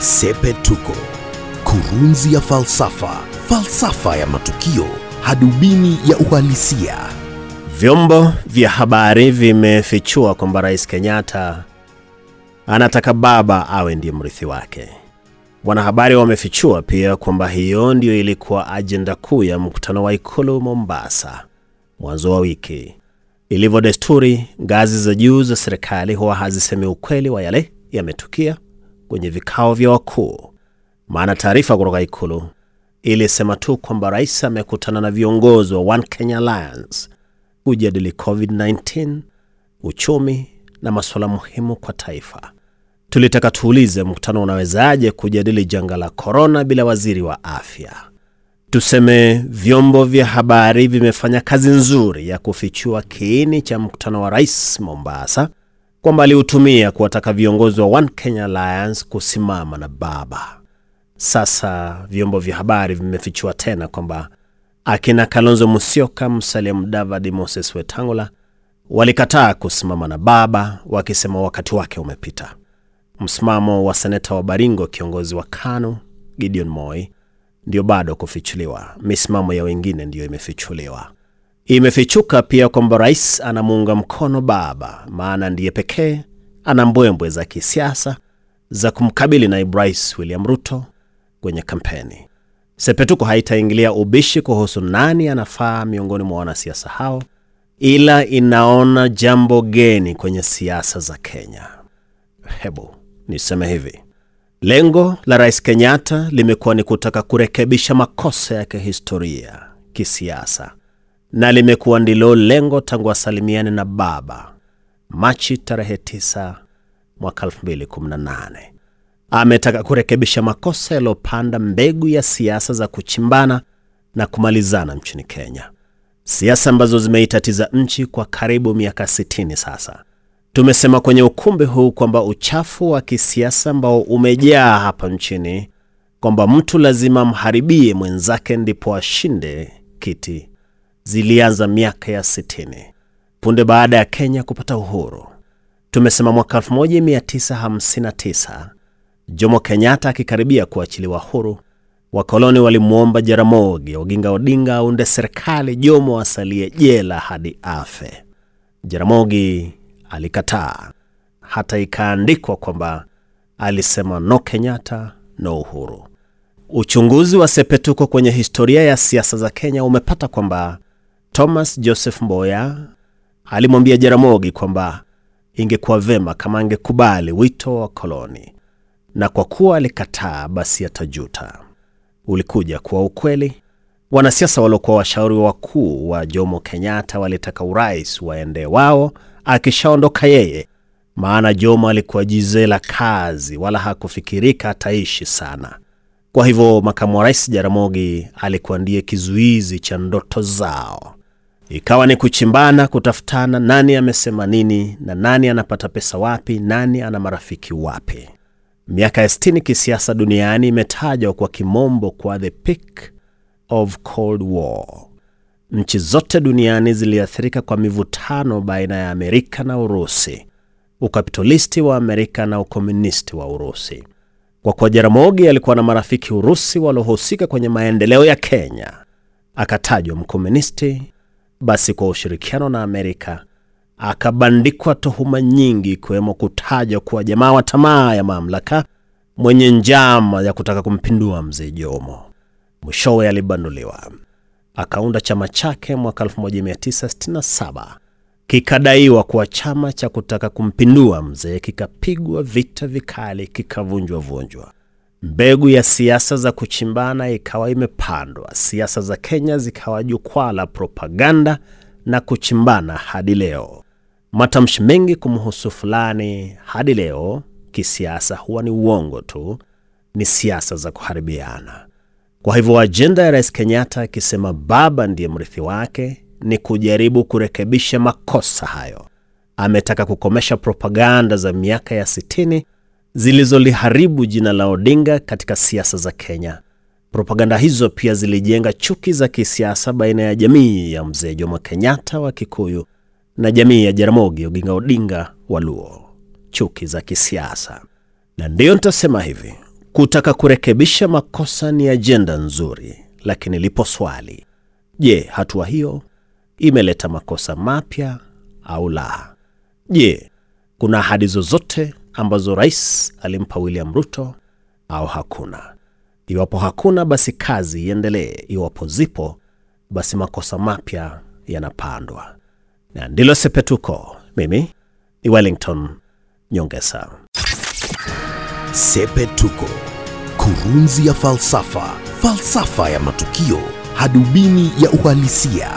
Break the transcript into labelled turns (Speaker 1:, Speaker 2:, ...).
Speaker 1: Sepetuko, kurunzi ya falsafa, falsafa ya matukio, hadubini ya uhalisia.
Speaker 2: Vyombo vya habari vimefichua kwamba Rais Kenyatta anataka baba awe ndiye mrithi wake. Wanahabari wamefichua pia kwamba hiyo ndiyo ilikuwa ajenda kuu ya mkutano wa Ikulu Mombasa mwanzo wa wiki. Ilivyo desturi, ngazi za juu za serikali huwa hazisemi ukweli wa yale yametukia kwenye vikao vya wakuu, maana taarifa kutoka Ikulu ilisema tu kwamba rais amekutana na viongozi wa One Kenya Alliance kujadili COVID-19, uchumi na masuala muhimu kwa taifa. Tulitaka tuulize, mkutano unawezaje kujadili janga la korona bila waziri wa afya? Tuseme vyombo vya habari vimefanya kazi nzuri ya kufichua kiini cha mkutano wa rais Mombasa, kwamba aliutumia kuwataka viongozi wa One Kenya Alliance kusimama na baba. Sasa vyombo vya habari vimefichua tena kwamba akina Kalonzo Musyoka, Musalia Mudavadi, Moses Wetangula walikataa kusimama na baba, wakisema wakati wake umepita. Msimamo wa seneta wa Baringo, kiongozi wa KANU Gideon Moi, ndio bado kufichuliwa. Misimamo ya wengine ndiyo imefichuliwa. Imefichuka pia kwamba rais anamuunga mkono baba, maana ndiye pekee ana mbwembwe za kisiasa za kumkabili naibu rais William Ruto kwenye kampeni. Sepetuko haitaingilia ubishi kuhusu nani anafaa miongoni mwa wanasiasa hao, ila inaona jambo geni kwenye siasa za Kenya. Hebu niseme hivi, lengo la Rais Kenyatta limekuwa ni kutaka kurekebisha makosa ya kihistoria kisiasa, na limekuwa ndilo lengo tangu asalimiane na baba Machi tarehe 9 mwaka 2018. Ametaka kurekebisha makosa yaliyopanda mbegu ya siasa za kuchimbana na kumalizana nchini Kenya, siasa ambazo zimeitatiza nchi kwa karibu miaka 60 sasa. Tumesema kwenye ukumbi huu kwamba uchafu wa kisiasa ambao umejaa hapa nchini, kwamba mtu lazima mharibie mwenzake ndipo ashinde kiti, zilianza miaka ya 60 punde baada ya Kenya kupata uhuru. Tumesema mwaka 1959 Jomo Kenyatta akikaribia kuachiliwa huru, wakoloni walimwomba Jaramogi Oginga Odinga aunde serikali, Jomo asalie jela hadi afe. Jaramogi alikataa, hata ikaandikwa kwamba alisema no Kenyatta no uhuru. Uchunguzi wa Sepetuko kwenye historia ya siasa za Kenya umepata kwamba Thomas Joseph Mboya alimwambia Jaramogi kwamba ingekuwa vema kama angekubali wito wa koloni, na kwa kuwa alikataa, basi atajuta. Ulikuja kuwa ukweli. Wanasiasa waliokuwa washauri wakuu wa Jomo Kenyatta walitaka urais waende wao akishaondoka yeye, maana Jomo alikuwa jizela kazi, wala hakufikirika ataishi sana. Kwa hivyo makamu wa rais Jaramogi alikuwa ndiye kizuizi cha ndoto zao. Ikawa ni kuchimbana, kutafutana nani amesema nini na nani anapata pesa wapi, nani ana marafiki wapi. Miaka ya sitini kisiasa duniani imetajwa kwa kimombo kwa the peak of Cold War. Nchi zote duniani ziliathirika kwa mivutano baina ya Amerika na Urusi, ukapitalisti wa Amerika na ukomunisti wa Urusi. Kwa kuwa Jaramogi alikuwa na marafiki Urusi waliohusika kwenye maendeleo ya Kenya, akatajwa mkomunisti, basi kwa ushirikiano na Amerika akabandikwa tuhuma nyingi, ikiwemo kutajwa kuwa jamaa wa tamaa ya mamlaka mwenye njama ya kutaka kumpindua mzee Jomo. Mwishowe alibanduliwa, akaunda chama chake mwaka 1967 kikadaiwa kuwa chama cha kutaka kumpindua mzee, kikapigwa vita vikali, kikavunjwa vunjwa. Mbegu ya siasa za kuchimbana ikawa imepandwa, siasa za Kenya zikawa jukwaa la propaganda na kuchimbana hadi leo. Matamshi mengi kumhusu fulani hadi leo kisiasa huwa ni uongo tu, ni siasa za kuharibiana. Kwa hivyo ajenda ya Rais Kenyatta akisema baba ndiye mrithi wake ni kujaribu kurekebisha makosa hayo. Ametaka kukomesha propaganda za miaka ya sitini zilizoliharibu jina la Odinga katika siasa za Kenya. Propaganda hizo pia zilijenga chuki za kisiasa baina ya jamii ya mzee Jomo Kenyatta wa Kikuyu na jamii ya Jaramogi Oginga Odinga wa Luo, chuki za kisiasa. Na ndiyo nitasema hivi, Kutaka kurekebisha makosa ni ajenda nzuri, lakini lipo swali. Je, hatua hiyo imeleta makosa mapya au la? Je, kuna ahadi zozote ambazo rais alimpa William Ruto au hakuna? Iwapo hakuna, basi kazi iendelee. Iwapo zipo, basi makosa mapya yanapandwa. Na ndilo Sepetuko. Mimi ni Wellington Nyongesa.
Speaker 1: Sepetuko, kurunzi ya falsafa, falsafa ya matukio, hadubini ya uhalisia.